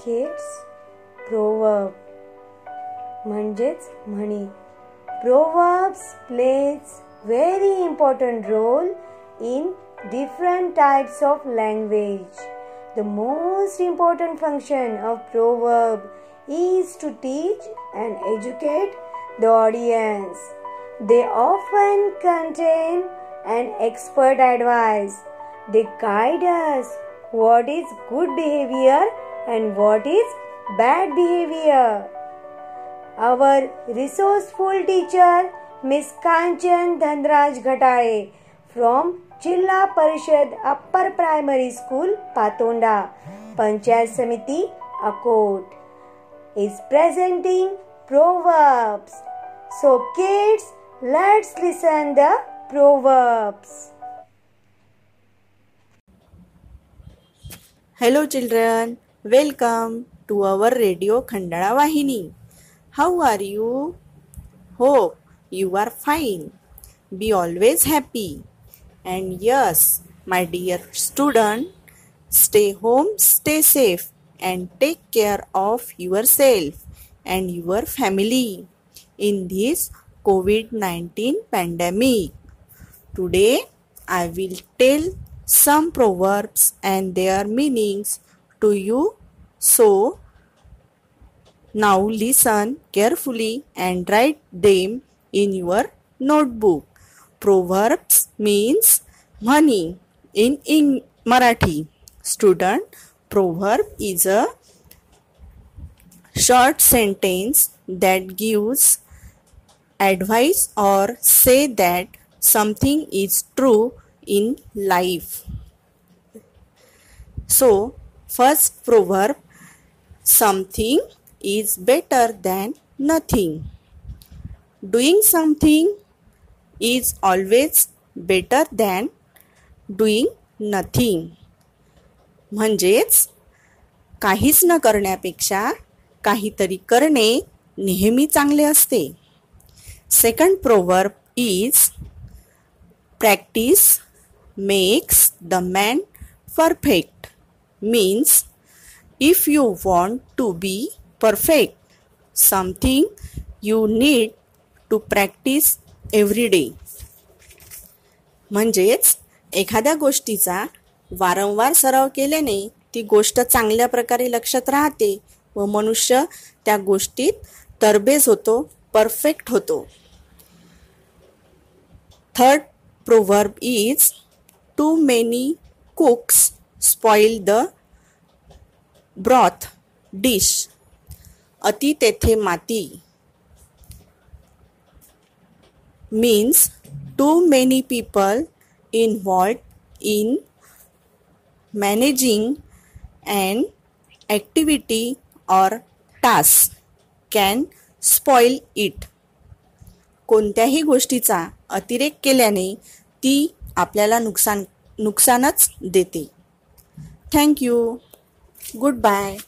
kids proverb म्हणजेच म्हणी proverbs plays very important role in different types of language the most important function of proverb is to teach and educate the audience they often contain an expert advice they guide us what is good behavior and what is bad behavior. Our resourceful teacher, Miss Kanchan Dhanraj Ghatale from Jilla Parishad Upper Primary School, Patonda, Panchayat Samiti, Akot, is presenting Proverbs. So kids, let's listen the Proverbs. Hello children, welcome to our radio Khandala. How are you? Hope you are fine. Be always happy. And yes, my dear student, stay home, stay safe and take care of yourself and your family in this COVID-19 pandemic. Today I will tell some proverbs and their meanings to you. So, now listen carefully and write them in your notebook. Proverbs means money in, in Marathi. Student, proverb is a short sentence that gives advice or say that something is true in life. So, first proverb something is better than nothing doing something is always better than doing nothing म्हणजेच काहीच न करण्यापेक्षा काहीतरी करणे नेहमी चांगले असते. Second proverb is practice makes the man perfect means if you want to be perfect something you need to practice every day. म्हणजेच एखाद्या गोष्टीचा वारंवार सराव केल्याने ती गोष्ट चांगल्या प्रकारे लक्षात राहते व मनुष्य त्या गोष्टीत तरबेज होतो परफेक्ट होतो. Third proverb is too many cooks spoil the broth dish. अति तेथे माती. Means too many people involved in managing and activity or task can spoil it कोणत्याही गोष्टीचा अतिरेक केल्याने ती आपल्याला नुकसान नुकसानच देते. Thank you. Goodbye.